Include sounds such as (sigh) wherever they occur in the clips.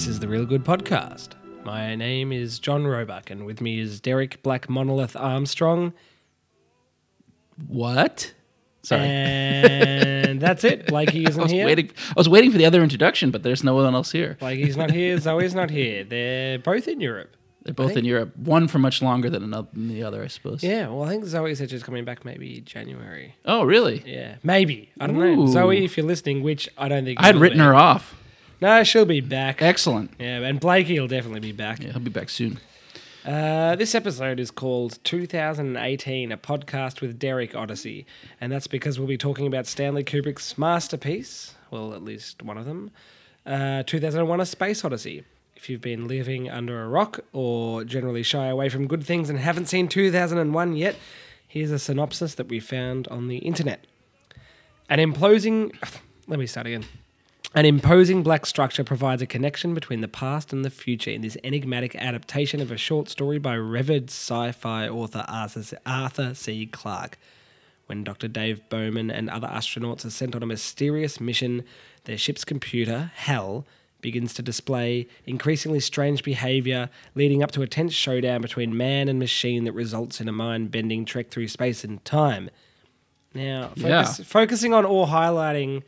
This is the Reelgood Podcast. My name is John Roebuck, and with me is Derek Black Monolith Armstrong. What? Sorry. And that's it. (laughs) Blakey I isn't was here. waiting. I was waiting for the other introduction, but there's no one else here. Blakey's not here. (laughs) Zoe's not here. They're both in Europe. They're both in Europe. One for much longer than another than the other, I suppose. Yeah, well, I think Zoe said she's coming back maybe January. Oh, really? Yeah, maybe. I don't know. Ooh. Zoe, if you're listening, which I don't think I had written her off. No, she'll be back. Excellent. Yeah, and Blakey will definitely be back. Yeah, he'll be back soon. Uh, this episode is called 2018, a podcast with Derek Odyssey. And that's because we'll be talking about Stanley Kubrick's masterpiece, well, at least one of them, uh, 2001 A Space Odyssey. If you've been living under a rock or generally shy away from good things and haven't seen 2001 yet, here's a synopsis that we found on the internet. An imposing. (sighs) Let me start again. An imposing black structure provides a connection between the past and the future in this enigmatic adaptation of a short story by revered sci fi author Arthur C. Clarke. When Dr. Dave Bowman and other astronauts are sent on a mysterious mission, their ship's computer, HAL, begins to display increasingly strange behavior, leading up to a tense showdown between man and machine that results in a mind bending trek through space and time. Now, Yeah. focusing on or highlighting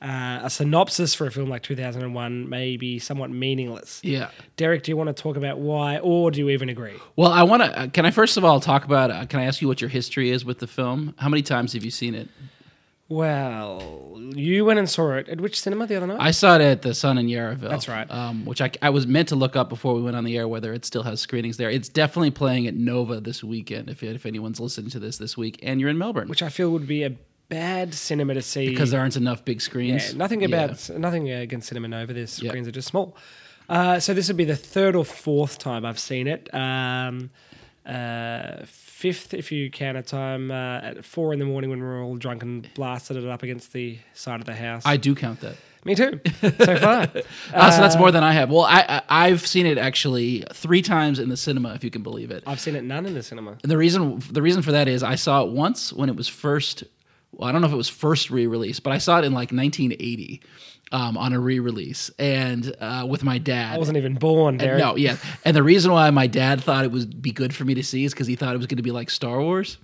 uh, a synopsis for a film like 2001 may be somewhat meaningless. Yeah. Derek, do you want to talk about why, or do you even agree? Well, I want to. Uh, can I first of all talk about? Uh, can I ask you what your history is with the film? How many times have you seen it? Well, you went and saw it at which cinema the other night? I saw it at the Sun in Yarraville. That's right. Um, which I, I was meant to look up before we went on the air whether it still has screenings there. It's definitely playing at Nova this weekend. If if anyone's listening to this this week, and you're in Melbourne, which I feel would be a bad cinema to see because there aren't enough big Yeah, screens. nothing Yeah. about nothing against Cinema Nova. Their Yeah. screens are just small. Uh, so this would be the third or fourth time I've seen it. Um, uh, fifth, if you count a time uh, at four in the morning when we were all drunk and blasted it up against the side of the house. I do count that. Me too. So far, (laughs) Ah, so that's more than I have. Well, I, I I've seen it actually three times in the cinema, if you can believe it. I've seen it none in the cinema. And the reason the reason for that is I saw it once when it was first. Well, I don't know if it was first re-released, but I saw it in like 1980 um, on a re-release, and uh, with my dad. I wasn't even born, Derek. No, yeah. And the reason why my dad thought it would be good for me to see is because he thought it was going to be like Star Wars.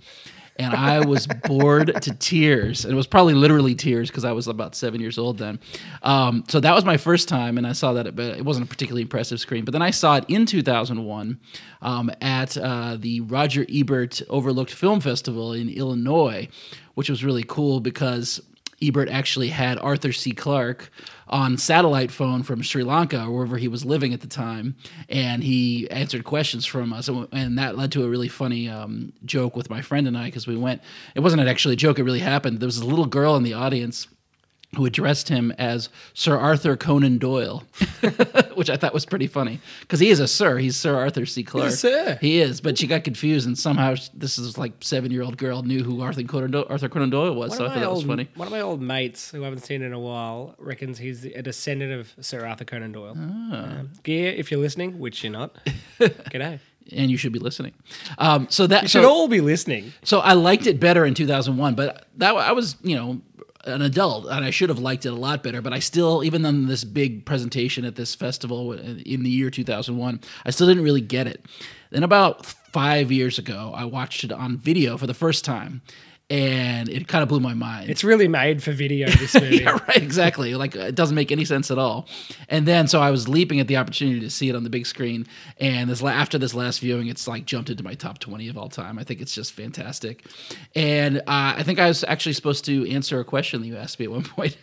And I was (laughs) bored to tears. And it was probably literally tears because I was about seven years old then. Um, so that was my first time, and I saw that, but it wasn't a particularly impressive screen. But then I saw it in 2001 um, at uh, the Roger Ebert Overlooked Film Festival in Illinois, which was really cool because Ebert actually had Arthur C. Clarke on satellite phone from Sri Lanka or wherever he was living at the time, and he answered questions from us, and- that led to a really funny um, joke with my friend and I because we went. It wasn't actually a joke; it really happened. There was a little girl in the audience who addressed him as Sir Arthur Conan Doyle, (laughs) which I thought was pretty funny because he is a sir. He's Sir Arthur C. Clarke. sir. He is, but she got confused, and somehow this is like seven year old girl knew who Arthur Conan, Do- Arthur Conan Doyle was. One so I thought that was funny. One of my old mates who I haven't seen in a while reckons he's a descendant of Sir Arthur Conan Doyle. Ah. Um, Gear, if you're listening, which you're not, (laughs) g'day. and you should be listening. Um, so that You so, should all be listening. so I liked it better in 2001, but that I was you know an adult and I should have liked it a lot better. But I still, even on this big presentation at this festival in the year 2001, I still didn't really get it. Then about five years ago, I watched it on video for the first time, and it kind of blew my mind. It's really made for video, this (laughs) movie. yeah, right, exactly. Like it doesn't make any sense at all. And then so I was leaping at the opportunity to see it on the big screen. And this after this last viewing, it's like jumped into my top twenty of all time. I think it's just fantastic. And uh, I think I was actually supposed to answer a question that you asked me at one (laughs) point.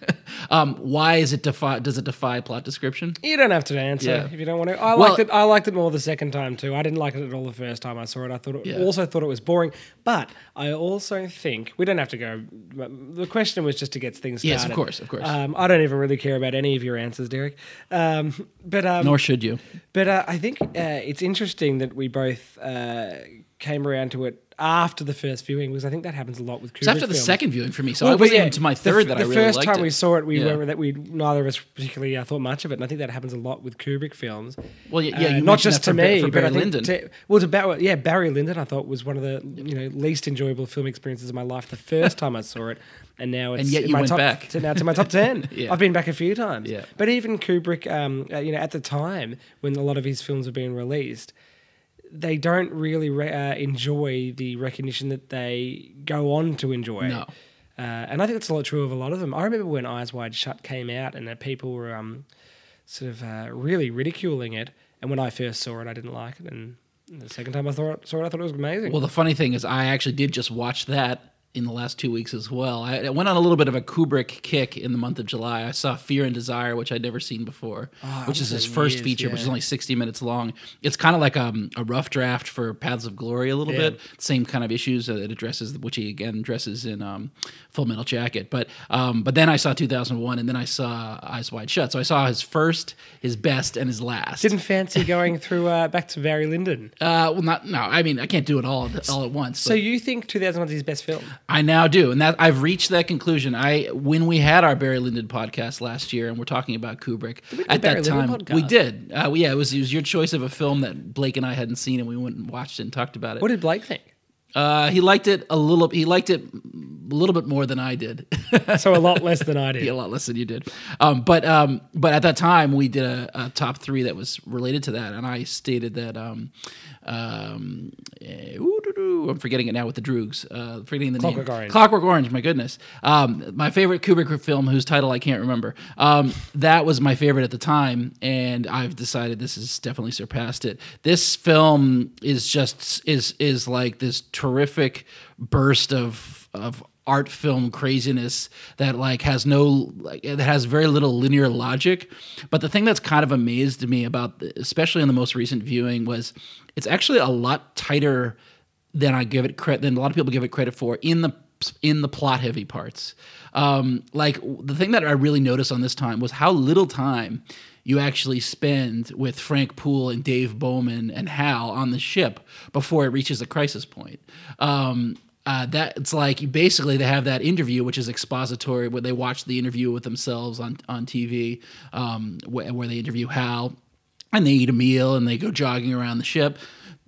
um, why is it defy? Does it defy plot description? You don't have to answer Yeah. if you don't want to. I Well- liked it. I liked it more the second time too. I didn't like it at all the first time I saw it. I thought it, Yeah. also thought it was boring. But I also think we don't have to go. The question was just to get things started. Yes, of course, of course. Um, I don't even really care about any of your answers, Derek. Um, but um, Nor should you. but uh, I think uh, it's interesting that we both uh, came around to it after the first viewing because I think that happens a lot with Kubrick It's after the films. second viewing for me, so Well, I wasn't yeah, even to my the third f- that the I really first time it. we saw it, we Yeah. were that we neither of us particularly uh, thought much of it, and I think that happens a lot with Kubrick films. Well, yeah, Uh, yeah, you not just to me, for but Barry think Lyndon. to- well, to Bar- yeah, Barry Lyndon, I thought was one of the you know least enjoyable film experiences of my life the first time I saw it, and now it's And yet you my went top, back. To, now to my top ten. (laughs) Yeah. I've been back a few times. Yeah. but even Kubrick, um, uh, you know, at the time when a lot of his films were being released. They don't really re- uh, enjoy the recognition that they go on to enjoy. No. Uh, and I think that's a lot true of a lot of them. I remember when Eyes Wide Shut came out and that people were um, sort of uh, really ridiculing it. And when I first saw it, I didn't like it. And the second time I thought, saw it, I thought it was amazing. Well, the funny thing is, I actually did just watch that in the last two weeks as well. I, I went on a little bit of a Kubrick kick in the month of July. I saw Fear and Desire, which I'd never seen before, I which is his first years, feature, which is only 60 minutes long. It's kind of like um, a rough draft for Paths of Glory a little Yeah. bit. Same kind of issues that it addresses, which he again addresses in um, Full Metal Jacket. But um, but then I saw 2001, and then I saw Eyes Wide Shut. So I saw his first, his best, and his last. didn't fancy going through uh, back to Barry Lyndon. uh, well, not no. I mean, I can't do it all all at once. So but- you think 2001 is his best film? I now do, and that I've reached that conclusion. I when we had our Barry Lyndon podcast last year, and we're talking about Kubrick at Barry that Lyndon time. podcast? We did. Uh, yeah, it was it was your choice of a film that Blake and I hadn't seen, and we went and watched it and talked about it. What did Blake think? Uh, he liked it a little. He liked it a little bit more than I did. (laughs) So a lot less than I (laughs) did. a lot less than you did. Um, but um, but at that time we did a, a top three that was related to that, and I stated that um, um, eh, I'm forgetting it now with the Droogs. Uh, forgetting the Clockwork name. Orange. Clockwork Orange. My goodness. Um, my favorite Kubrick film, whose title I can't remember. Um, that was my favorite at the time, and I've decided this has definitely surpassed it. This film is just is is like this terrific burst of of art film craziness that like has no like it has very little linear logic but the thing that's kind of amazed me about the, especially in the most recent viewing was it's actually a lot tighter than I give it credit than a lot of people give it credit for in the in the plot heavy parts um like the thing that I really noticed on this time was how little time you actually spend with Frank Poole and Dave Bowman and Hal on the ship before it reaches a crisis point. Um, uh, that it's like basically they have that interview which is expository where they watch the interview with themselves on on TV um, where, where they interview Hal and they eat a meal and they go jogging around the ship.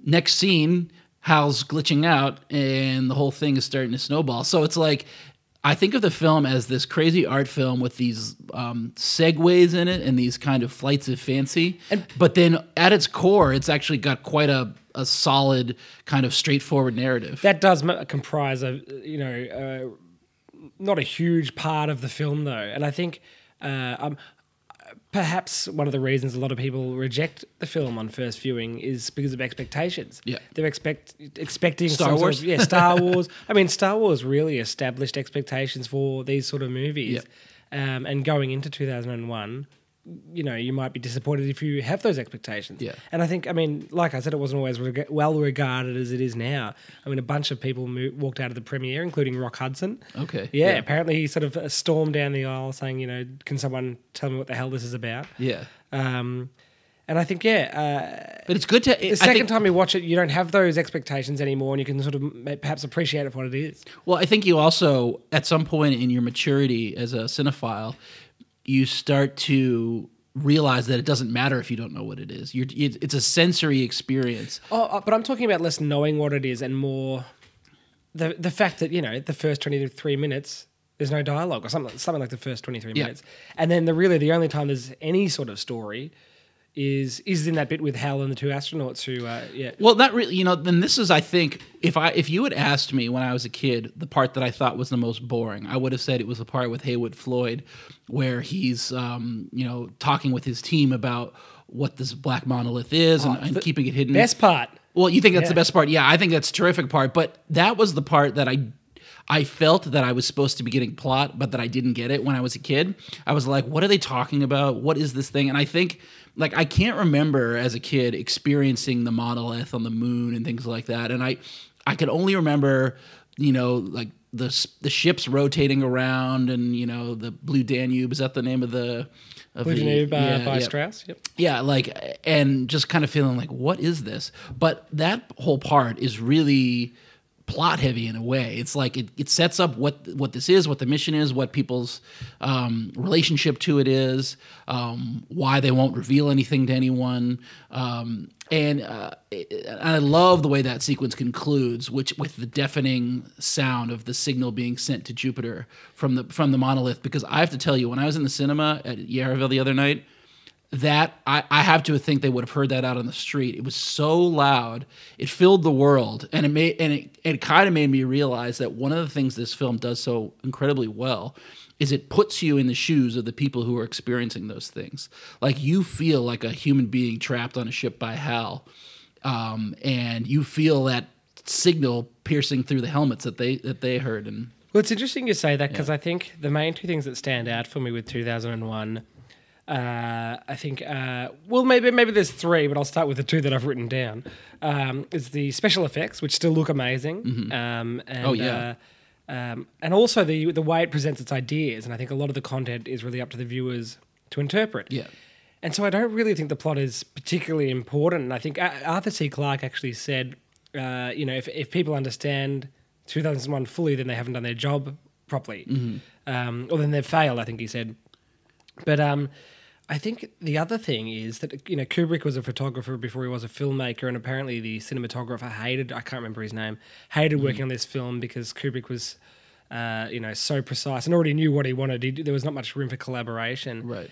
Next scene, Hal's glitching out and the whole thing is starting to snowball. So it's like I think of the film as this crazy art film with these um, segues in it and these kind of flights of fancy. but then at its core, it's actually got quite a, a solid kind of straightforward narrative. That does m- comprise a you know uh, not a huge part of the film though, and I think uh, um, perhaps one of the reasons a lot of people reject the film on first viewing is because of expectations. Yeah. they're expect expecting Star some sort Wars? of- yeah, Star (laughs) Wars. I mean, Star Wars really established expectations for these sort of movies, um, and going into two thousand and one. You know, you might be disappointed if you have those expectations. Yeah. And I think, I mean, like I said, it wasn't always reg- well regarded as it is now. I mean, a bunch of people walked out of the premiere, including Rock Hudson. Okay, Yeah, yeah. apparently he sort of uh, stormed down the aisle saying, you know, can someone tell me what the hell this is about? yeah. Um, and I think, yeah, But it's good to. uh, the second think, time you watch it, you don't have those expectations anymore, and you can sort of perhaps appreciate it for what it is. Well, I think you also, at some point in your maturity as a cinephile, you start to realize that it doesn't matter if you don't know what it is. You're, it's a sensory experience. Oh, uh, but I'm talking about less knowing what it is and more the the fact that you know the first 23 minutes there's no dialogue or something something like the first 23 Yeah. minutes, and then the really the only time there's any sort of story is is in that bit with Hal and the two astronauts who uh, yeah Well, that really. You know, then this is, I think, if I if you had asked me when I was a kid, the part that I thought was the most boring, I would have said it was the part with Haywood Floyd, where he's, um, you know, talking with his team about what this black monolith is and, and keeping it hidden. best part. Well, you think that's the best part? Yeah, I think that's a terrific part. But that was the part that I I felt that I was supposed to be getting plot, but that I didn't get it when I was a kid. I was like, what are they talking about? What is this thing? And I think like I can't remember as a kid experiencing the monolith on the moon and things like that. And I I could only remember, you know, like the the ships rotating around and you know the Blue Danube is that the name of the of Blue the- Danube uh, yeah, by yeah Strauss. Yep. yeah like and just kind of feeling like what is this but that whole part is really plot heavy in a way. It's like it, it sets up what what this is, what the mission is, what people's um, relationship to it is, um, why they won't reveal anything to anyone, um, and uh, it, I love the way that sequence concludes, which with the deafening sound of the signal being sent to Jupiter from the from the monolith. Because I have to tell you, when I was in the cinema at Yarraville the other night that I, I have to think they would have heard that out on the street. It was so loud, it filled the world, and it made and it, it kind of made me realize that one of the things this film does so incredibly well is it puts you in the shoes of the people who are experiencing those things. Like you feel like a human being trapped on a ship by Hal, um, and you feel that signal piercing through the helmets that they that they heard. And Well, it's interesting you say that because I think the main two things that stand out for me with 2001, uh, I think, uh, well, maybe maybe there's three, but I'll start with the two that I've written down. Um, is the special effects, which still look amazing. Um, and, Oh, yeah. uh, um, and also the the way it presents its ideas, and I think a lot of the content is really up to the viewers to interpret. yeah, And so I don't really think the plot is particularly important. And I think Arthur C. Clarke actually said, uh, you know, if, if people understand 2001 fully, then they haven't done their job properly. Um, or then they've failed, I think he said. But um, I think the other thing is that, you know, Kubrick was a photographer before he was a filmmaker. And apparently the cinematographer hated, I can't remember his name, hated working on this film because Kubrick was. Uh, you know, so precise and already knew what he wanted. He, there was not much room for collaboration. right.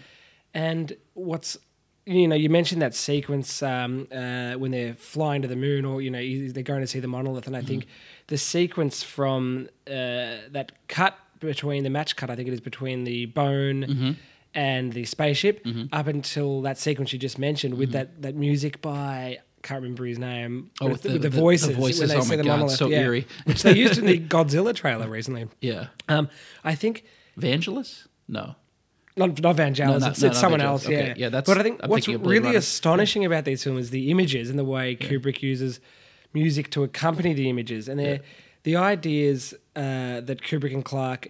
And what's you know, you mentioned that sequence um, uh, when they're flying to the moon, or you know, they're going to see the monolith, and I think the sequence from uh, that cut between the match cut, I think it is between the bone and the spaceship, up until that sequence you just mentioned, with that that music by. Can't remember his name. Oh, with, the- the, the- the voices, voices, when they oh see the God, monolith, so yeah, eerie. (laughs) which they used in the (laughs) Godzilla trailer recently. Yeah, Um, I think Vangelis? No. not, not Vangelis, not- it's, no, it's someone Vangelis. else. Okay, Yeah, yeah, that's- But I think I'm what's thinking of Blade really Runner. astonishing about these films is the images and the way Kubrick uses music to accompany the images, and they're the ideas uh, that Kubrick and Clarke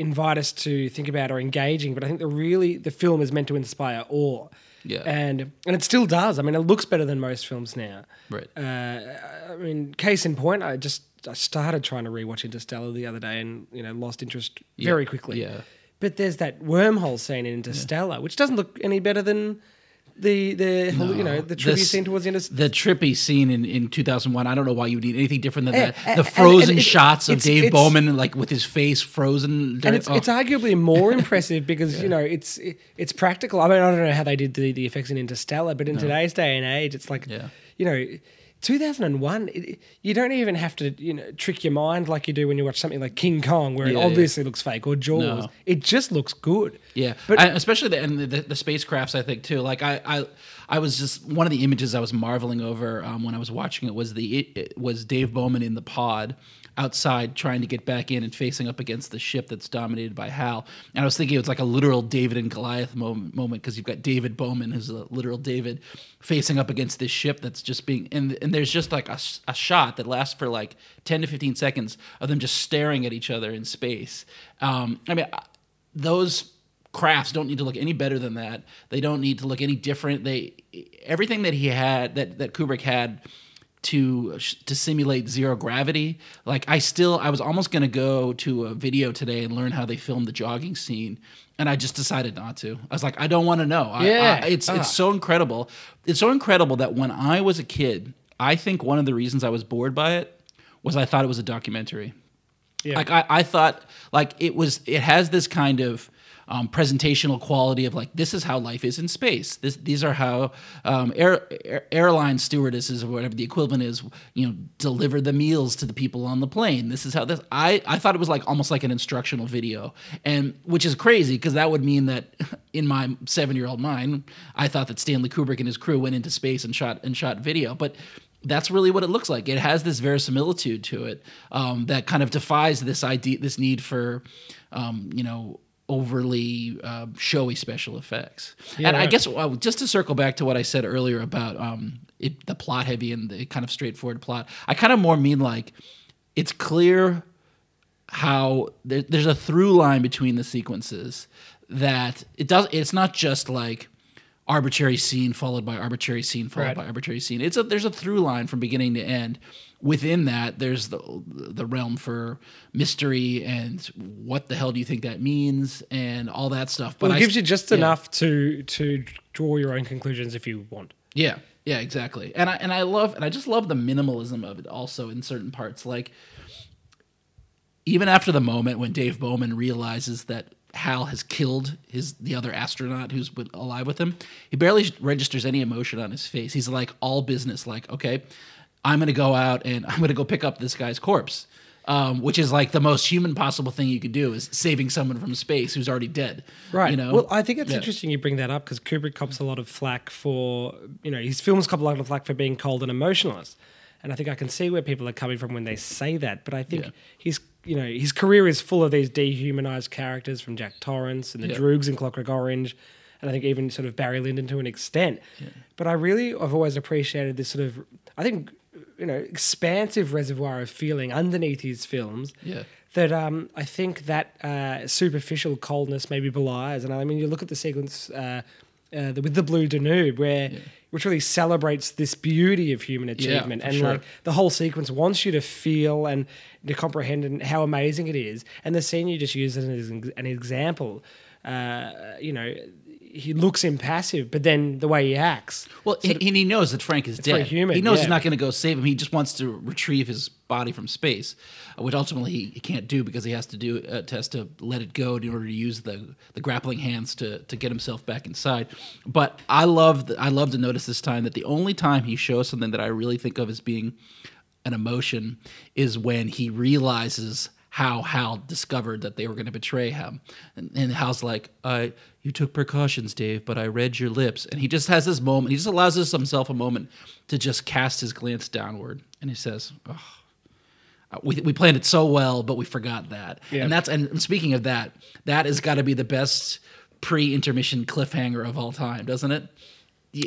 invite us to think about are engaging. But I think the really the film is meant to inspire awe. Yeah. and and it still does. I mean, it looks better than most films now. Right. Uh, I mean, case in point, I just I started trying to rewatch Interstellar the other day, and you know, lost interest very quickly. yeah. But there's that wormhole scene in Interstellar, which doesn't look any better than the the you know the This- scene towards the end. Of, The trippy scene in, in 2001, I don't know why you would need anything different than Eh, that. eh, The frozen and it- shots of Dave it's- Bowman, like with his face frozen. and it's oh, it's arguably more impressive because you know it's it's practical. I mean, I don't know how they did the, the effects in Interstellar, but in today's day and age, it's like Yeah. you know. 2001, it, you don't even have to, you know, trick your mind like you do when you watch something like King Kong, where it Yeah, yeah. obviously looks fake, or Jaws. No. It just looks good. Yeah, But- but I, especially the and the, the, the spacecrafts, I think too. Like I, I, I was just one of the images I was marveling over um, when I was watching it was the it, it was Dave Bowman in the pod outside trying to get back in and facing up against the ship that's dominated by Hal. And I was thinking it was like a literal David and Goliath moment because you've got David Bowman who's a literal David facing up against this ship that's just being and and there's just like a shot that lasts for like 10 to 15 seconds of them just staring at each other in space. Um, I mean. Those crafts don't need to look any better than that. They don't need to look any different. They everything that he had that that Kubrick had to to simulate zero gravity. Like I still I was almost going to go to a video today and learn how they filmed the jogging scene and I just decided not to. I was like I don't want to know. Yeah. I, it's Ah. it's so incredible. It's so incredible that when I was a kid, I think one of the reasons I was bored by it was I thought it was a documentary. Yeah. Like I, I thought like it was it has this kind of um, presentational quality of like this is how life is in space. This these are how um, air, air, airline stewardesses or whatever the equivalent is, you know, deliver the meals to the people on the plane. This is how this. I I thought it was like almost like an instructional video, and which is crazy because that would mean that (laughs) in my seven year old mind, I thought that Stanley Kubrick and his crew went into space and shot and shot video, but that's really what it looks like. It has this verisimilitude to it um, that kind of defies this idea, this need for, um, you know, overly uh, showy special effects. Yeah, and I guess uh, just to circle back to what I said earlier about um, it, the plot heavy and the kind of straightforward plot, I kind of more mean like it's clear how there, there's a through line between the sequences that it does. It's not just like arbitrary scene followed by arbitrary scene followed Right. by arbitrary scene. It's a there's a through line from beginning to end. Within that, there's the the realm for mystery and what the hell do you think that means and all that stuff. But Well, it I- gives you just yeah. enough to to draw your own conclusions if you want. Yeah, yeah, exactly. And I and I love and I just love the minimalism of it also in certain parts. Like even after the moment when Dave Bowman realizes that Hal has killed his the other astronaut who's with, alive with him, he barely registers any emotion on his face. He's like all business, like okay, I'm gonna go out and I'm gonna go pick up this guy's corpse. Um, which is like the most human possible thing you could do is saving someone from space who's already dead. Right. You know. Well, I think it's Yeah. interesting you bring that up because Kubrick cops a lot of flack for, you know, his films cop a lot of flack for being cold and emotionless. And I think I can see where people are coming from when they say that. But I think Yeah. his, you know, his career is full of these dehumanized characters from Jack Torrance and the Yeah. Droogs in Clockwork Orange. And I think even sort of Barry Lyndon to an extent. But I really, I've always appreciated this sort of, I think, you know, expansive reservoir of feeling underneath his films Yeah. that um, I think that uh, superficial coldness maybe belies. And I mean, you look at the sequence uh, uh, with the Blue Danube, where which really celebrates this beauty of human achievement, for and sure. like the whole sequence wants you to feel and to comprehend and how amazing it is. And the scene you just used as an, an example, uh, you know. He looks impassive, but then the way he acts, Well, and and he knows that Frank is dead. human, he knows yeah. he's not going to go save him. He just wants to retrieve his body from space, uh, which ultimately he, he can't do because he has to do uh, has to let it go in order to use the the grappling hands to to get himself back inside. But I love I love to notice this time that the only time he shows something that I really think of as being an emotion is when he realizes how Hal discovered that they were going to betray him. And, and Hal's like, uh, You took precautions, Dave, but I read your lips. And he just has this moment. He just allows himself a moment to just cast his glance downward. And he says, oh, we, we planned it so well, but we forgot that. Yeah. And that's and speaking of that, that has got to be the best pre-intermission cliffhanger of all time, doesn't it?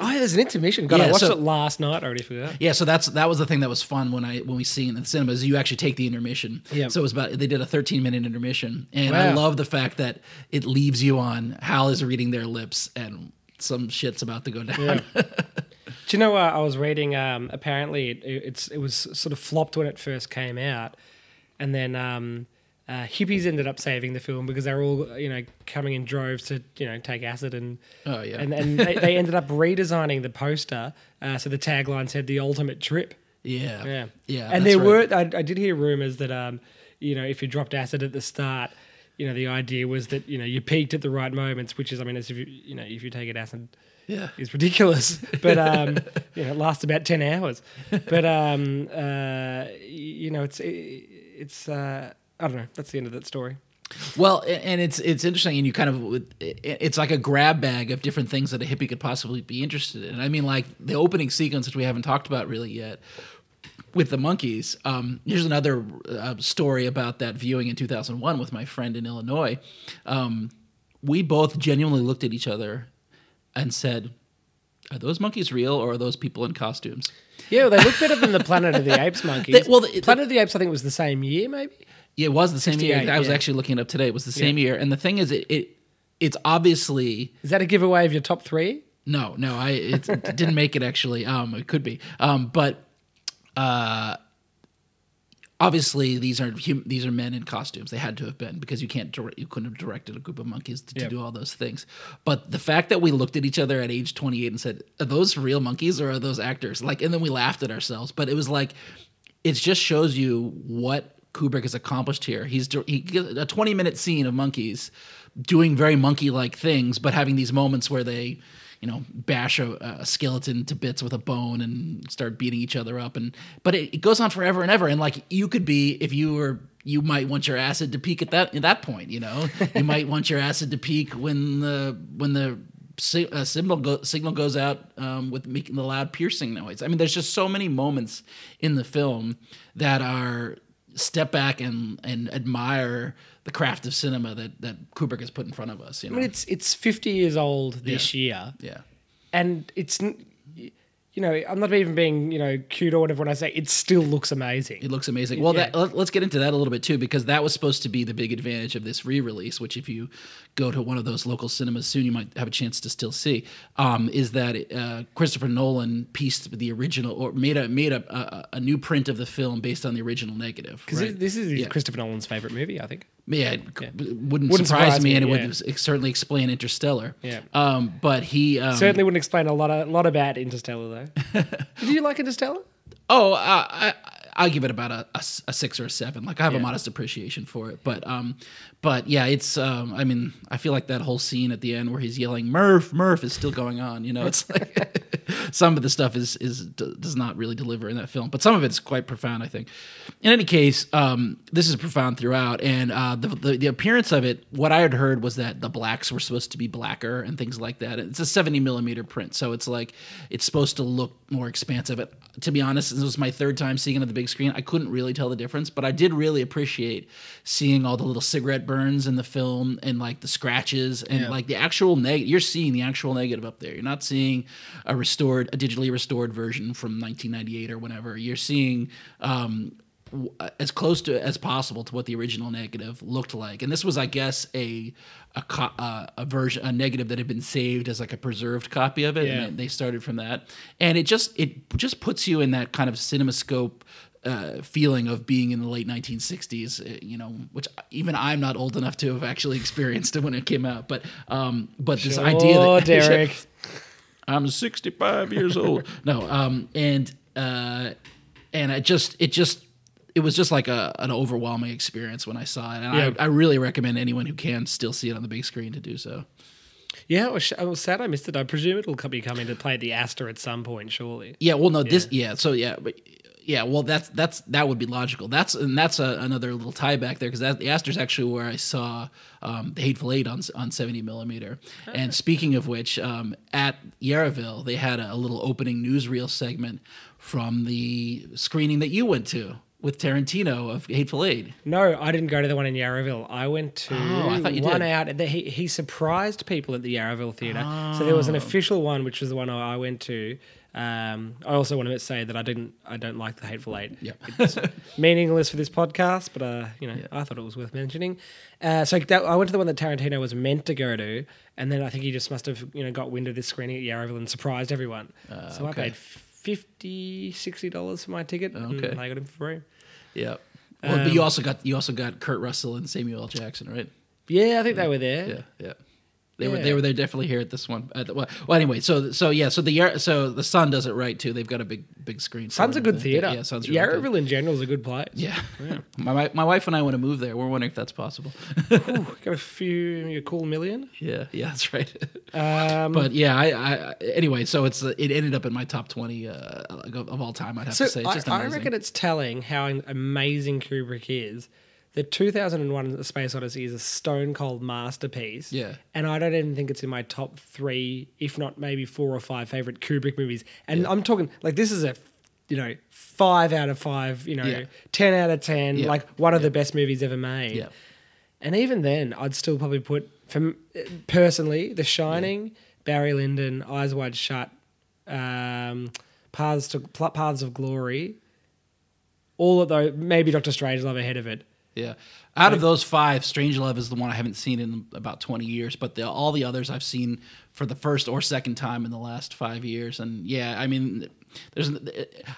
Oh, there's an intermission. God, I watched so- it last night. I already forgot. Yeah, so that's that was the thing that was fun when I when we see it in the cinemas. You actually take the intermission. Yeah. So it was about they did a 13 minute intermission, and I love the fact that it leaves you on Hal is reading their lips and some shit's about to go down. (laughs) Do you know? Uh, I was reading. Um, apparently, it, it's it was sort of flopped when it first came out, and then um, uh, hippies ended up saving the film because they were all you know coming in droves to you know take acid and Oh, yeah. and and they, they ended up redesigning the poster uh, so the tagline said the ultimate trip. yeah, Yeah, yeah. And there right. were I, I did hear rumors that um, you know if you dropped acid at the start. You know the idea was that you know you peaked at the right moments, which is I mean, as if you you know if you take it acid, Yeah. is ridiculous. (laughs) But um, you know, it lasts about ten hours. But um, uh, you know, it's it's uh, I don't know. That's the end of that story. Well, and it's it's interesting, and you kind of it's like a grab bag of different things that a hippie could possibly be interested in. I mean, like the opening sequence, which we haven't talked about really yet, with the monkeys. Um, here's another uh, story about that viewing in 2001 with my friend in Illinois. Um, we both genuinely looked at each other and said, "Are those monkeys real, or are those people in costumes?" Yeah, well, they look better than the Planet of the (laughs) Apes monkeys. They- well, the- Planet of the Apes, I think, was the same year, maybe. Yeah, it was the same year. I was yeah. actually looking it up today. It was the same year, and the thing is, it, it it's obviously Is that a giveaway of your top three? No, no, I it, didn't make it actually. Um, it could be, um, but uh, obviously these are hum- these are men in costumes. They had to have been because you can't dir- you couldn't have directed a group of monkeys to, to do all those things. But the fact that we looked at each other at age twenty eight and said, "Are those real monkeys or are those actors?" Like, and then we laughed at ourselves. But it was like, it just shows you what Kubrick has accomplished here. He's he a twenty minute scene of monkeys doing very monkey like things, but having these moments where they you know, bash a, a skeleton to bits with a bone and start beating each other up. And but it, it goes on forever and ever. And like you could be, if you were, you might want your acid to peak at that at that point. You know, (laughs) you might want your acid to peak when the when the si- uh, signal go, signal goes out um, with making the loud piercing noise. I mean, there's just so many moments in the film that are step back and and admire the craft of cinema that that Kubrick has put in front of us. You I mean, it's it's 50 years old this year. yeah. and it's you know, I'm not even being, you know, cute or whatever when I say it still looks amazing. It looks amazing. Well, Yeah. that, let, us get into that a little bit too, because that was supposed to be the big advantage of this re-release. Which, if you go to one of those local cinemas soon, you might have a chance to still see. Um, is that uh, Christopher Nolan pieced the original or made a made a, a, a new print of the film based on the original negative? Because right? this is Yeah. Christopher Nolan's favorite movie, I think. Yeah, it c- wouldn't, Wouldn't surprise, me, and it yeah. would certainly explain Interstellar. Yeah. Um, but he um, Certainly wouldn't explain a lot of lot about Interstellar though. (laughs) Did you like Interstellar? Oh, uh, I I give it about a six or a seven. Like I have a modest appreciation for it, but um, but yeah, it's um, I mean, I feel like that whole scene at the end where he's yelling "Murph, Murph" is still going on. You know, it's (laughs) like (laughs) some of the stuff is is d- does not really deliver in that film, but some of it's quite profound. I think. In any case, um, this is profound throughout, and uh, the, the the appearance of it. What I had heard was that the blacks were supposed to be blacker and things like that. It's a seventy millimeter print, so it's like it's supposed to look more expansive. But to be honest, this was my third time seeing it on the big screen. I couldn't really tell the difference, but I did really appreciate seeing all the little cigarette burns in the film and like the scratches and Yeah. like the actual negative. You're seeing the actual negative up there. You're not seeing a restored, a digitally restored version from 1998 or whenever. You're seeing um, as close to as possible to what the original negative looked like. And this was, I guess, a a, co- uh, a version, a negative that had been saved as like a preserved copy of it. Yeah. And they started from that, and it just it just puts you in that kind of CinemaScope. Uh, feeling of being in the late 1960s, uh, you know, which even I'm not old enough to have actually (laughs) experienced it when it came out. But, um, but this idea Oh, that (laughs) Derek. I'm 65 years old. (laughs) No, um, and uh, and it just it just it was just like a an overwhelming experience when I saw it, and Yeah. I, I really recommend anyone who can still see it on the big screen to do so. Yeah, I was, I was sad I missed it. I presume it'll be coming to play at the Astor at some point, surely. Yeah, well, no, this yeah, so yeah, but yeah, well, that's that's that would be logical. That's and that's a, another little tie back there because the Astor's actually where I saw um, the Hateful Eight on on seventy millimeter. And speaking of which, um, at Yarraville they had a, a little opening newsreel segment from the screening that you went to with Tarantino of Hateful Eight. No, I didn't go to the one in Yarraville. I went to Oh, I one did. out. The, he, he surprised people at the Yarraville Theatre. So there was an official one, which was the one I went to. Um, I also want to say that I didn't. I don't like the Hateful Eight. Yeah. It's (laughs) meaningless for this podcast, but uh, you know, I thought it was worth mentioning. Uh, so that, I went to the one that Tarantino was meant to go to, and then I think he just must have you know got wind of this screening at Yarraville and surprised everyone. so I paid 50 dollars for my ticket, Okay. and I got him for free. Yeah. Well, but you Um, also got you also got Kurt Russell and Samuel L. Jackson, right? Yeah, I think they were there. Yeah, yeah. They were they were there definitely here at this one. At the, well, well, anyway, so so yeah, so the Yar- so the Sun does it right too. They've got a big big screen. Sun's a good theater. Yeah, Sun's really good. Yarraville in general is a good place. Yeah, (laughs) my my wife and I want to move there. We're wondering if that's possible. Ooh, (laughs) got a few, a cool million. yeah, yeah, that's right. (laughs) Um, but yeah, I, I anyway, so it's it ended up in my top twenty uh, of, all time. I'd have so to say it's I, just I reckon it's telling how amazing Kubrick is. The 2001 A Space Odyssey is a stone cold masterpiece. Yeah. And I don't even think it's in my top three, if not maybe four or five favorite Kubrick movies. And I'm talking, like, this is a, you know, five out of five, you know, Yeah. 10 out of 10, Yeah. like one of the best movies ever made. Yeah. And even then, I'd still probably put, from personally, The Shining, Barry Lyndon, Eyes Wide Shut, um, Paths to Paths of Glory, all of those, maybe Doctor Strangelove ahead of it. Yeah. Out of those five, Strangelove is the one I haven't seen in about 20 years, but the, all the others I've seen for the first or second time in the last five years. And yeah, I mean, there's,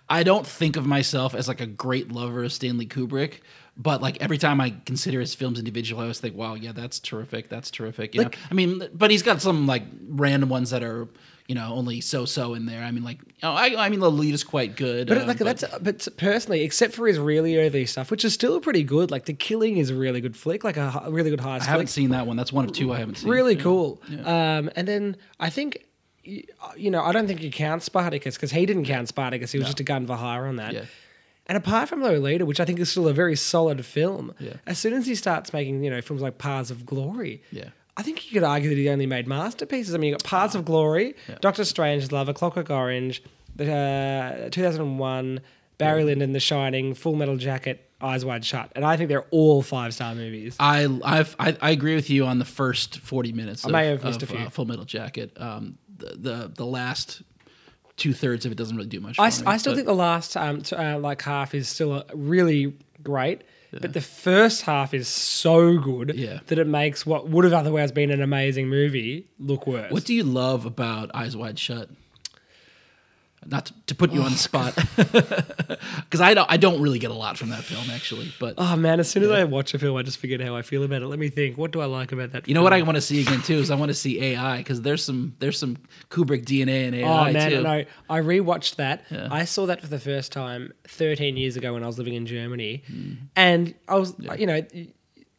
I don't think of myself as like a great lover of Stanley Kubrick, but like every time I consider his films individually, I always think, wow, yeah, that's terrific. That's terrific. You Like- know, I mean, but he's got some like random ones that are, you know, only so-so in there. I mean, like, oh, I, I mean, the lead is quite good. But um, like that's but personally, except for his really early stuff, which is still pretty good. Like The Killing is a really good flick, like a, hi- really good heist I haven't seen that one. That's one of two I haven't seen. really cool. Um, and then I think, you know, I don't think you count Spartacus because he didn't count Spartacus. He was just a gun for hire on that. Yeah. And apart from Lolita, which I think is still a very solid film, Yeah. as soon as he starts making, you know, films like Paths of Glory, Yeah. I think you could argue that he only made masterpieces. I mean, you got Paths of Glory, Doctor Strange, Love, A Clockwork Orange, the uh, 2001, Barry Lyndon, The Shining, Full Metal Jacket, Eyes Wide Shut, and I think they're all five star movies. I I've, I I agree with you on the first forty minutes. I of, may have missed of, a few. Uh, Full Metal Jacket. Um, the, the the last two thirds of it doesn't really do much. I, me, I still think the last um, t- uh, like half is still uh, really great, but the first half is so good Yeah. that it makes what would have otherwise been an amazing movie look worse. What do you love about Eyes Wide Shut? Not to, to put you on the spot, because (laughs) I don't. I don't really get a lot from that film actually. But oh man, as soon as I watch a film, I just forget how I feel about it. Let me think. What do I like about that? you know what I want to see again too is I want to see AI because there's some there's some Kubrick DNA in AI. Oh man, too. no! I rewatched that. Yeah. I saw that for the first time 13 years ago when I was living in Germany, Hmm. and I was, you know,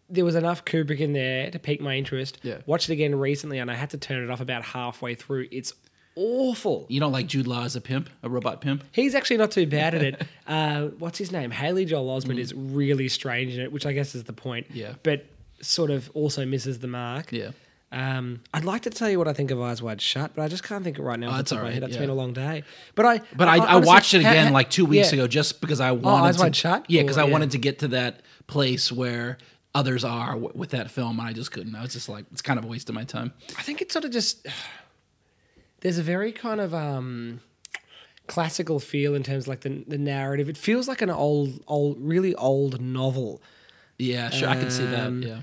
there was enough Kubrick in there to pique my interest. Yeah. Watched it again recently, and I had to turn it off about halfway through. It's awful. You don't like Jude Law as a pimp, a robot pimp? He's actually not too bad at it. (laughs) Uh, what's his name? Haley Joel Osment is really strange in it, which I guess is the point. Yeah. But sort of also misses the mark. Yeah. Um, I'd like to tell you what I think of Eyes Wide Shut, but I just can't think of it right now. Oh, that's top of my head. right, yeah. been a long day. But I, But I, I, honestly, watched it again ha- like two weeks yeah. ago just because I wanted Eyes to, Wide Shut? Yeah, because I yeah. wanted to get to that place where others are w- with that film, and I just couldn't. I was just like, it's kind of a waste of my time. I think it's sort of just there's a very kind of um, classical feel in terms of like the the narrative. It feels like an old, old, really old novel. Yeah, sure, I can see that. Um, Yeah,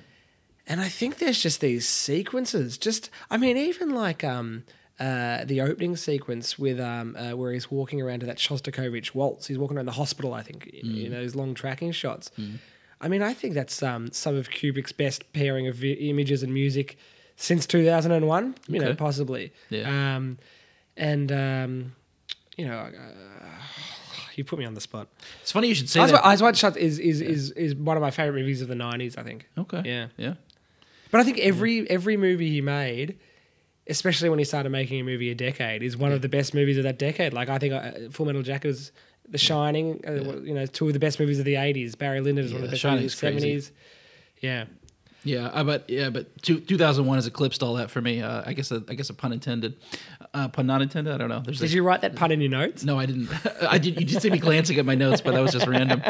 And I think there's just these sequences. Just, I mean, even like um, uh, the opening sequence with um, uh, where he's walking around to that Shostakovich waltz. He's walking around the hospital, I think, you know, those long tracking shots. I mean, I think that's um, some of Kubrick's best pairing of vi- images and music since 2001, you know, possibly. Yeah. Um, and, um, you know, uh, (sighs) you put me on the spot. it's funny you should say Eyes, that. Eyes Wide Shut is, is, is, is one of my favorite movies of the 90s, I think. okay. Yeah. Yeah. But I think every every movie he made, especially when he started making a movie a decade, is one of the best movies of that decade. Like I think uh, Full Metal Jacket is The Shining, uh, you know, two of the best movies of the '80s. Barry Lyndon is one of the best movies of the crazy. '70s. Yeah, Yeah, uh, but yeah, but two, 2001 has eclipsed all that for me. Uh, I guess a, I guess a pun intended, uh, pun not intended. I don't know. There's did a- you write that pun in your notes? No, I didn't. (laughs) I did. You did see me glancing at my notes, but that was just random.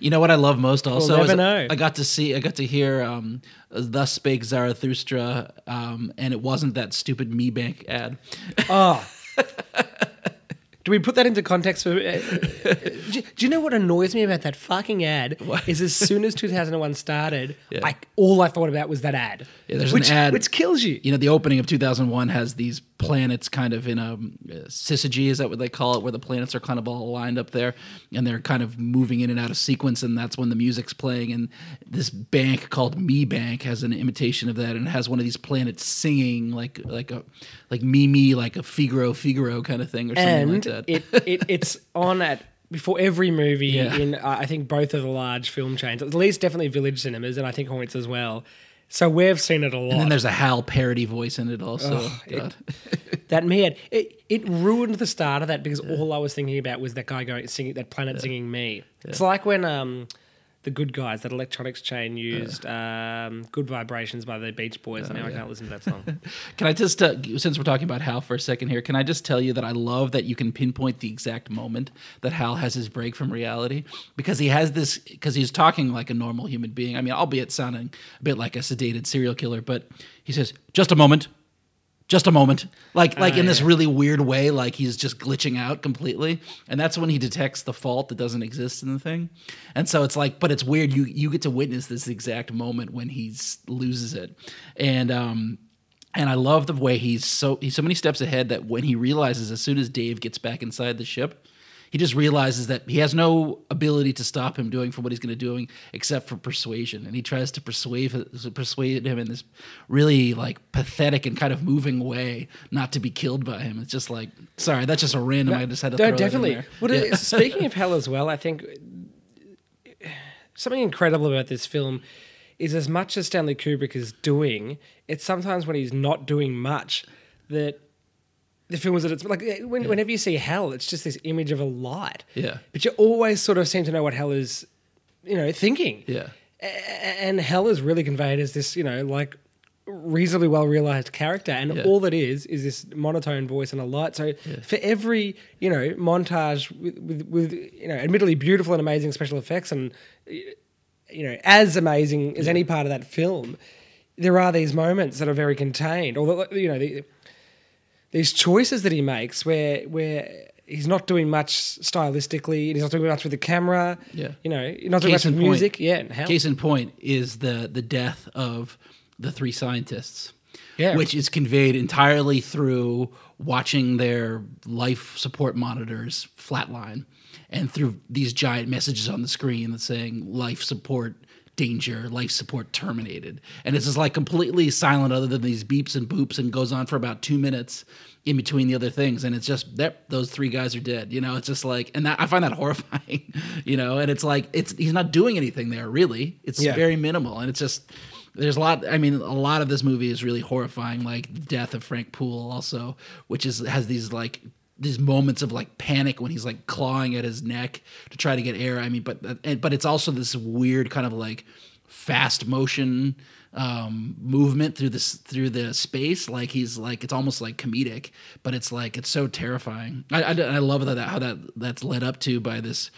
You know what I love most also is know. I got to see, I got to hear, um, "Thus Spake Zarathustra," um, and it wasn't that stupid Me Bank ad. Oh. (laughs) Do we put that into context for? Uh, (laughs) do, do you know what annoys me about that fucking ad? What? Is as soon as 2001 started, (laughs) Yeah. like all I thought about was that ad. Yeah, there's which, an ad- which kills you. You know, the opening of 2001 has these planets kind of in a um, syzygy, is that what they call it, where the planets are kind of all lined up there, and they're kind of moving in and out of sequence, and that's when the music's playing. And this bank called Me Bank has an imitation of that, and it has one of these planets singing like like a like Me Me, like a Figaro Figaro kind of thing, or something and like that. it, it it's (laughs) on at before every movie Yeah. in uh, I think both of the large film chains, at least definitely Village Cinemas, and I think Hoyts as well. So we've seen it a lot. and then there's a Hal parody voice in it also. Ugh, it- (laughs) that man, it it ruined the start of that because all I was thinking about was that guy going singing that planet singing me. It's like when um the good guys, that electronics chain used um, "Good Vibrations" by the Beach Boys. and now I can't listen to that song. (laughs) Can I just, uh, since we're talking about Hal for a second here, can I just tell you that I love that you can pinpoint the exact moment that Hal has his break from reality because he has this, because he's talking like a normal human being. I mean, albeit sounding a bit like a sedated serial killer, but he says, "Just a moment." Just a moment, like like in this yeah. really weird way, like he's just glitching out completely, and that's when he detects the fault that doesn't exist in the thing, and so it's like, but it's weird. You you get to witness this exact moment when he loses it, and um, and I love the way he's so he's so many steps ahead that when he realizes as soon as Dave gets back inside the ship, he just realizes that he has no ability to stop him doing from what he's going to doing except for persuasion, and he tries to persuade persuade him in this really like pathetic and kind of moving way not to be killed by him. It's just like sorry, that's just a random. I just had to No, throw that in definitely. Well, Yeah. speaking of Hal as well, I think something incredible about this film is as much as Stanley Kubrick is doing, it's sometimes when he's not doing much that the film is that it's like uh, when, whenever you see Hal, it's just this image of a light. Yeah. But you always sort of seem to know what Hal is, you know, thinking. Yeah. A- and Hal is really conveyed as this, you know, like reasonably well realized character, and Yeah. all that is is this monotone voice and a light. So for every, you know, montage with, with, with you know, admittedly beautiful and amazing special effects, and you know, as amazing as any part of that film, there are these moments that are very contained. Although you know the these choices that he makes where where he's not doing much stylistically, and he's not doing much with the camera. Yeah. you know, not doing Case much with in point- music. Yeah, and how? Case in point is the the death of the three scientists. Yeah. Which is conveyed entirely through watching their life support monitors flatline and through these giant messages on the screen that's saying life support danger, life support terminated. And it's just like completely silent other than these beeps and boops and goes on for about two minutes in between the other things. And it's just that those three guys are dead. You know, it's just like and that I find that (laughs) horrifying, you know, and it's like it's he's not doing anything there really. It's Yeah. very minimal and it's just there's a lot i mean a lot of this movie is really horrifying like the death of frank poole also which is has these like these moments of like panic when he's like clawing at his neck to try to get air i mean but but it's also this weird kind of like fast motion um movement through this through the space like he's like it's almost like comedic but it's like it's so terrifying i i, I love that how that that's led up to by this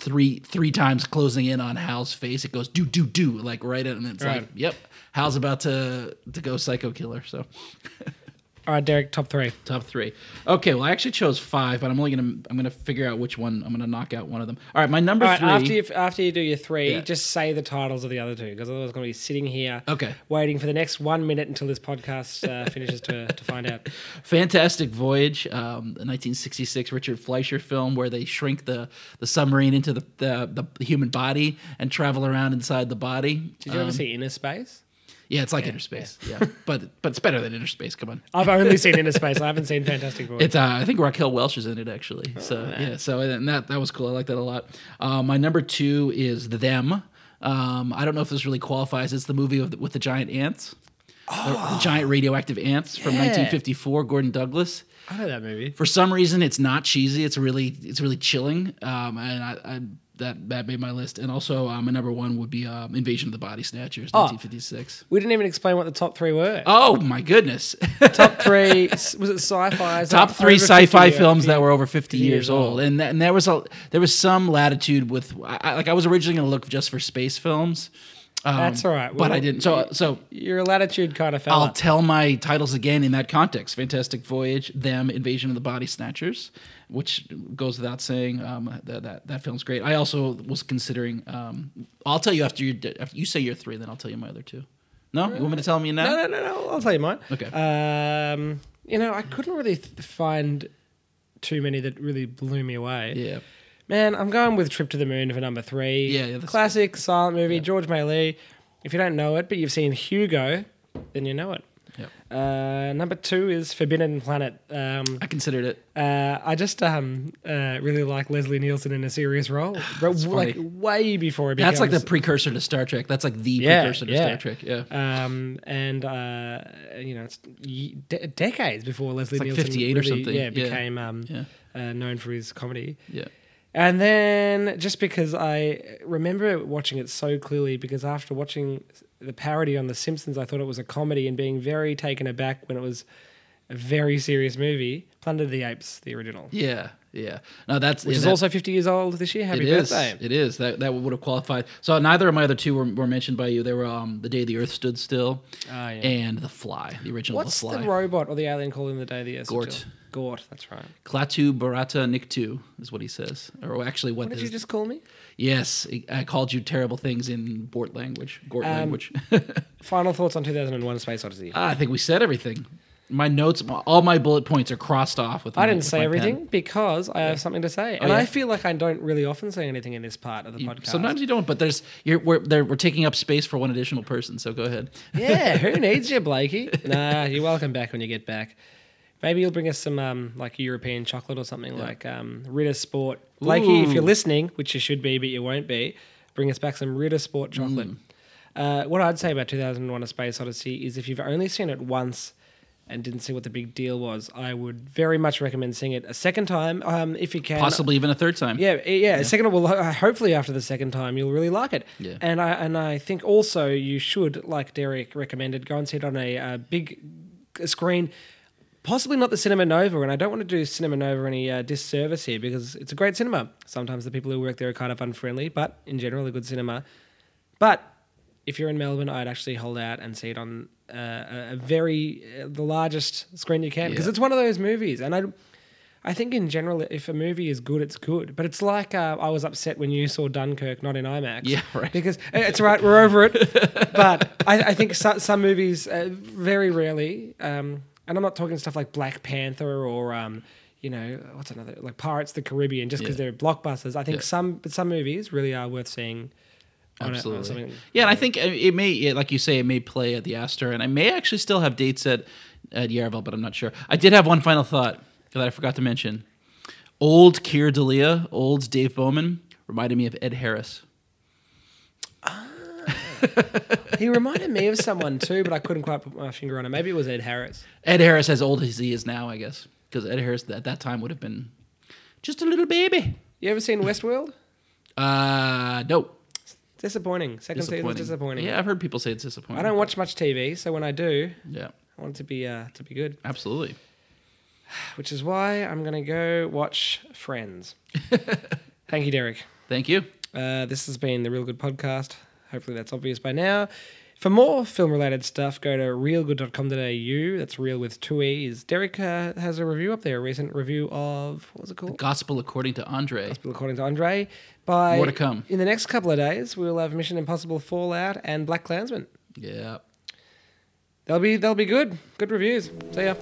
three three times closing in on Hal's face. It goes do do do like right in, and it's Right. like yep, Hal's about to to go psycho killer. So (laughs) All right, Derek, top three. top three. Okay, well I actually chose five, but I'm only gonna I'm gonna figure out which one I'm gonna knock out one of them. All right, my number All right, three. after you after you do your three, Yeah. just say the titles of the other two because otherwise I'm going to be sitting here Okay. waiting for the next one minute until this podcast uh, (laughs) finishes to to find out. Fantastic Voyage, um, the 1966 Richard Fleischer film where they shrink the, the submarine into the, the, the human body and travel around inside the body. Did you ever Um, see Innerspace? Yeah, it's like Innerspace. Yeah, (laughs) but but it's better than Innerspace. Come on. I've only seen Inner (laughs) Space. I haven't seen Fantastic Voyage. It's uh, I think Raquel Welch is in it actually. Oh, So yeah, so and that that was cool. I like that a lot. Uh, my number two is Them. Um, I don't know if this really qualifies. It's the movie with, with the giant ants, the, the giant radioactive ants from Oh. 1954. Gordon Douglas. I know that movie. For some reason, it's not cheesy. It's really it's really chilling. Um, and I, I that that made my list. And also, uh, my number one would be um, Invasion of the Body Snatchers, Oh. 1956. We didn't even explain what the top three were. Oh my goodness! (laughs) top three was it sci-fi? (laughs) top three sci-fi films that were over 50 years old and, that, and there was a there was some latitude with I, I- like i was originally going to look just for space films um, That's all right. but i didn't so so You're a latitude kind of i'll fella. tell my titles again in that context fantastic voyage them invasion of the body snatchers which goes without saying um, that, that that film's great i also was considering um, i'll tell you after you after you say your three then i'll tell you my other two no you want me to tell you now no, no, no, no. I'll tell you mine. Okay. Um, you know, I couldn't really th- find too many that really blew me away. yeah Man, I'm going with Trip to the Moon for number three. Yeah, yeah, that's- Classic silent movie, Georges Méliès. If you don't know it, but you've seen Hugo, then you know it. Yep. Uh, number two is Forbidden Planet. Um, i considered it uh, I just um, uh, really like Leslie Nielsen in a serious role, Ro- like way before he becomes. that's like the precursor to star trek that's like the Yeah, precursor to yeah. star trek yeah um, and uh, you know, it's de- decades before Leslie like Nielsen 58 or really, something. Yeah, Yeah. became um, Yeah. Uh, known for his comedy. yeah And then just because I remember watching it so clearly, because after watching the parody on The Simpsons, I thought it was a comedy and being very taken aback when it was a very serious movie. Planet of the Apes, the original, Yeah, yeah. No, that's which yeah, is that- also 50 years old this year. Happy it is. birthday. It is that that would have qualified. So neither of my other two were, were mentioned by you. They were um, the day the Earth stood still, Ah, yeah. and the Fly, the original What's The Fly. the robot or the alien called in the day the Earth? stood Gort. still? Gort, that's right. Klaatu Barada Nikto is what he says, or actually what, What did his- you just call me? Yes, I called you terrible things in Bort language, Gort Um, language. (laughs) Final thoughts on 2001: Space Odyssey. Ah, I think we said everything. My notes, all my bullet points are crossed off with. I my- didn't with say my everything pen. because I have something to say, and yeah? I feel like I don't really often say anything in this part of the You- podcast. Sometimes you don't, but there's you're we're there, we're taking up space for one additional person. So go ahead. Yeah, who (laughs) needs you, Blakey? Nah, you're welcome back when you get back. Maybe you'll bring us some um, like European chocolate or something like um, Ritter Sport. Blakey, if you're listening, which you should be, but you won't be, bring us back some Ritter Sport chocolate. Mm. Uh, what I'd say about 2001: A Space Odyssey is if you've only seen it once and didn't see what the big deal was, I would very much recommend seeing it a second time um, if you can. Possibly even a third time. Yeah, eh, yeah. Second, well, hopefully after the second time, you'll really like it. Yeah. And I and I think also you should, like Derek recommended, go and see it on a, uh big screen. Possibly not the Cinema Nova, and I don't want to do Cinema Nova any uh, disservice here because it's a great cinema. Sometimes the people who work there are kind of unfriendly, but in general, a good cinema. But if you're in Melbourne, I'd actually hold out and see it on uh, a a very uh, the largest screen you can because Yeah. it's one of those movies, and I. I think in general, if a movie is good, it's good. But it's like uh, I was upset when you saw Dunkirk not in IMAX. Yeah, (laughs) right. Because uh, it's right, we're over it. but I, I think so, some movies, uh, very rarely, um, and I'm not talking stuff like Black Panther or, um, you know, what's another like Pirates of the Caribbean, just because Yeah. they're blockbusters. I think Yeah. some, but some movies really are worth seeing. on a- on Absolutely. something- Yeah, and I think uh, it may, yeah, like you say, it may play at the Astor, and I may actually still have dates at at Yarraville, but I'm not sure. I did have one final thought that I forgot to mention. Old Keir Dullea, old Dave Bowman, reminded me of Ed Harris. He reminded me of someone too, but I couldn't quite put my finger on it. Maybe it was Ed Harris. Ed Harris, as old as he is now, I guess, because Ed Harris at that time would have been just a little baby. You ever seen Westworld? Uh, no. Disappointing. Second season's disappointing. Yeah, I've heard people say it's disappointing. I don't watch much TV, so when I do, Yeah, I want it to be uh, to be good. absolutely. (sighs) Which is why I'm gonna go watch Friends. (laughs) Thank you, Derek. Thank you. Uh, this has been the Reelgood Podcast. Hopefully that's obvious by now. For more film related stuff, go to reelgood.com.au. That's reel with two E's. Derek uh, has a review up there, a recent review of, what was it called? The Gospel according to Andre. Gospel According to Andre. By, More to come. In the next couple of days, we'll have Mission Impossible Fallout and BlacKkKlansman. Yeah. They'll be, they'll be good. Good reviews. See ya.